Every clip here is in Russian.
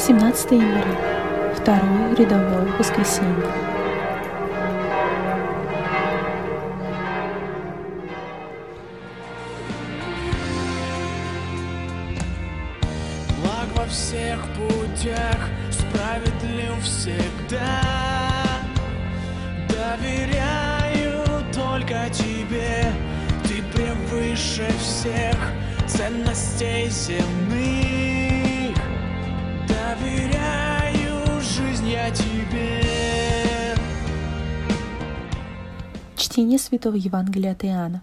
17 января, второе рядовое воскресенье. Благ во всех путях, справедлив всегда. Доверяю только тебе, ты превыше всех ценностей земных. Чтение Святого Евангелия от Иоанна.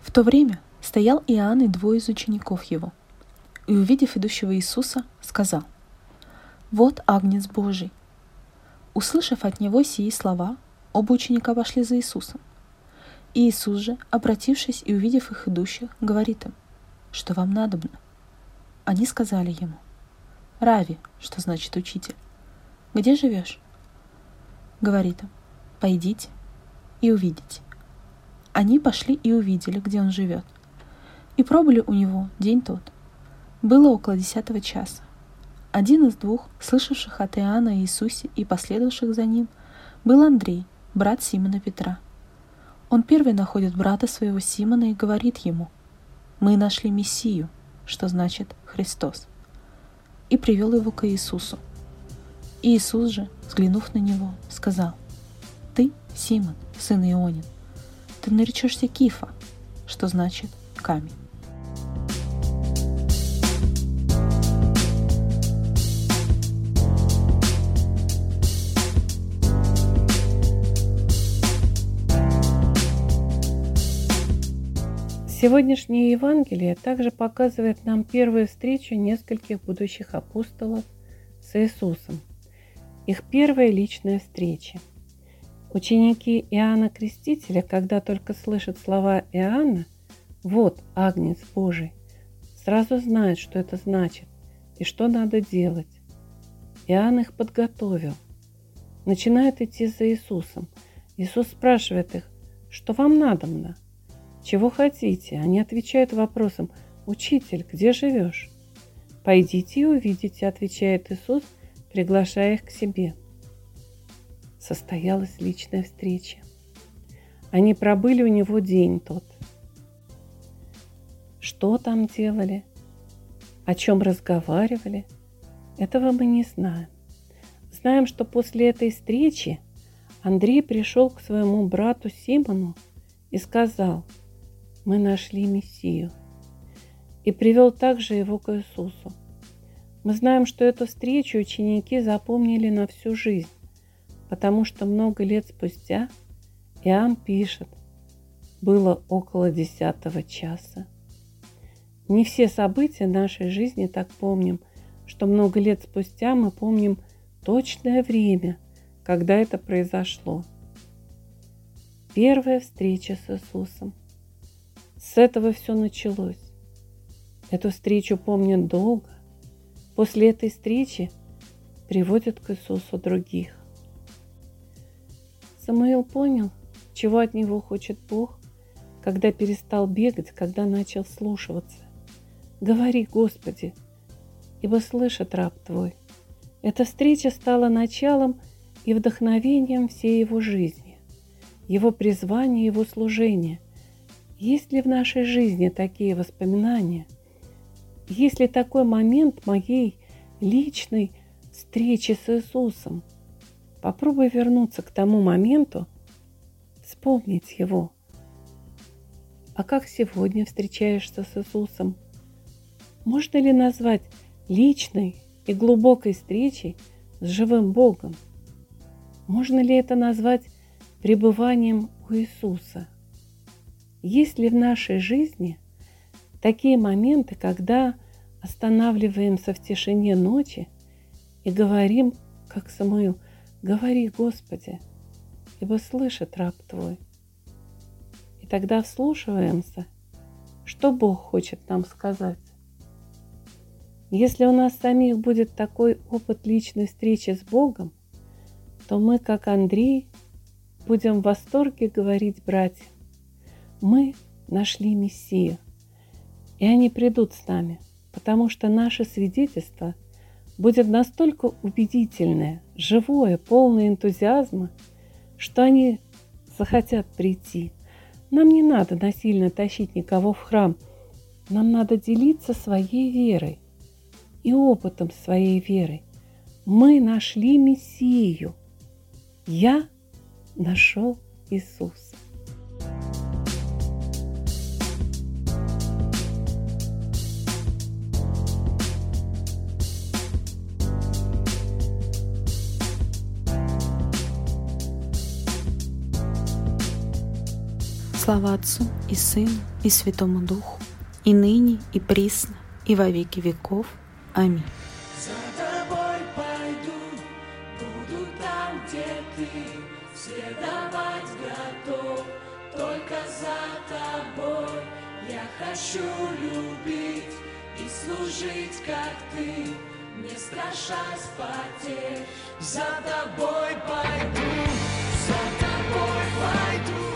В то время стоял Иоанн и двое из учеников его, и, увидев идущего Иисуса, сказал, «Вот Агнец Божий». Услышав от него сии слова, оба ученика пошли за Иисусом. И Иисус же, обратившись и увидев их идущих, говорит им, «Что вам надобно?» Они сказали ему, «Рави», что значит «учитель». «Где живешь?» Говорит им, «Пойдите и увидите». Они пошли и увидели, где он живет. И пробыли у него день тот. Было около десятого часа. Один из двух, слышавших от Иоанна о Иисусе и последовавших за ним, был Андрей, брат Симона Петра. Он первый находит брата своего Симона и говорит ему, «Мы нашли Мессию», что значит «Христос», и привел его к Иисусу. Иисус же, взглянув на него, сказал, «Ты, Симон, сын Ионин, ты наречешься Кифа, что значит камень. Сегодняшнее Евангелие также показывает нам первую встречу нескольких будущих апостолов с Иисусом. Их первая личная встреча. Ученики Иоанна Крестителя, когда только слышат слова Иоанна «Вот Агнец Божий», сразу знают, что это значит и что надо делать. Иоанн их подготовил. Начинают идти за Иисусом. Иисус спрашивает их, что вам надобно? Чего хотите? Они отвечают вопросом «Учитель, где живешь?» «Пойдите и увидите», отвечает Иисус, приглашая их к себе. Состоялась личная встреча. Они пробыли у него день тот. Что там делали? О чем разговаривали? Этого мы не знаем. Знаем, что после этой встречи Андрей пришел к своему брату Симону и сказал – мы нашли Мессию. И привел также его к Иисусу. Мы знаем, что эту встречу ученики запомнили на всю жизнь, потому что много лет спустя Иоанн пишет, было около десятого часа. Не все события нашей жизни так помним, что много лет спустя мы помним точное время, когда это произошло. Первая встреча с Иисусом – с этого все началось. Эту встречу помнят долго. После этой встречи приводят к Иисусу других. Самуил понял, чего от него хочет Бог, когда перестал бегать, когда начал слушаться. Говори, Господи, ибо слышит раб Твой. Эта встреча стала началом и вдохновением всей его жизни, его призвания, его служения – есть ли в нашей жизни такие воспоминания? Есть ли такой момент моей личной встречи с Иисусом? Попробуй вернуться к тому моменту, вспомнить его. А как сегодня встречаешься с Иисусом? Можно ли назвать личной и глубокой встречей с живым Богом? Можно ли это назвать пребыванием у Иисуса – есть ли в нашей жизни такие моменты, когда останавливаемся в тишине ночи и говорим, как Самуил, говори, Господи, ибо слышит раб Твой. И тогда вслушиваемся, что Бог хочет нам сказать. Если у нас самих будет такой опыт личной встречи с Богом, то мы, как Андрей, будем в восторге говорить братьям, мы нашли Мессию, и они придут с нами, потому что наше свидетельство будет настолько убедительное, живое, полное энтузиазма, что они захотят прийти. Нам не надо насильно тащить никого в храм. Нам надо делиться своей верой и опытом своей веры. Мы нашли Мессию. Я нашел Иисуса. Слава Отцу и Сыну и Святому Духу, и ныне, и присно, и во веки веков. Аминь. За тобой пойду, буду там, где ты, следовать готов, только за тобой я хочу любить и служить, как ты, не страшась потерь. За тобой пойду, за тобой пойду.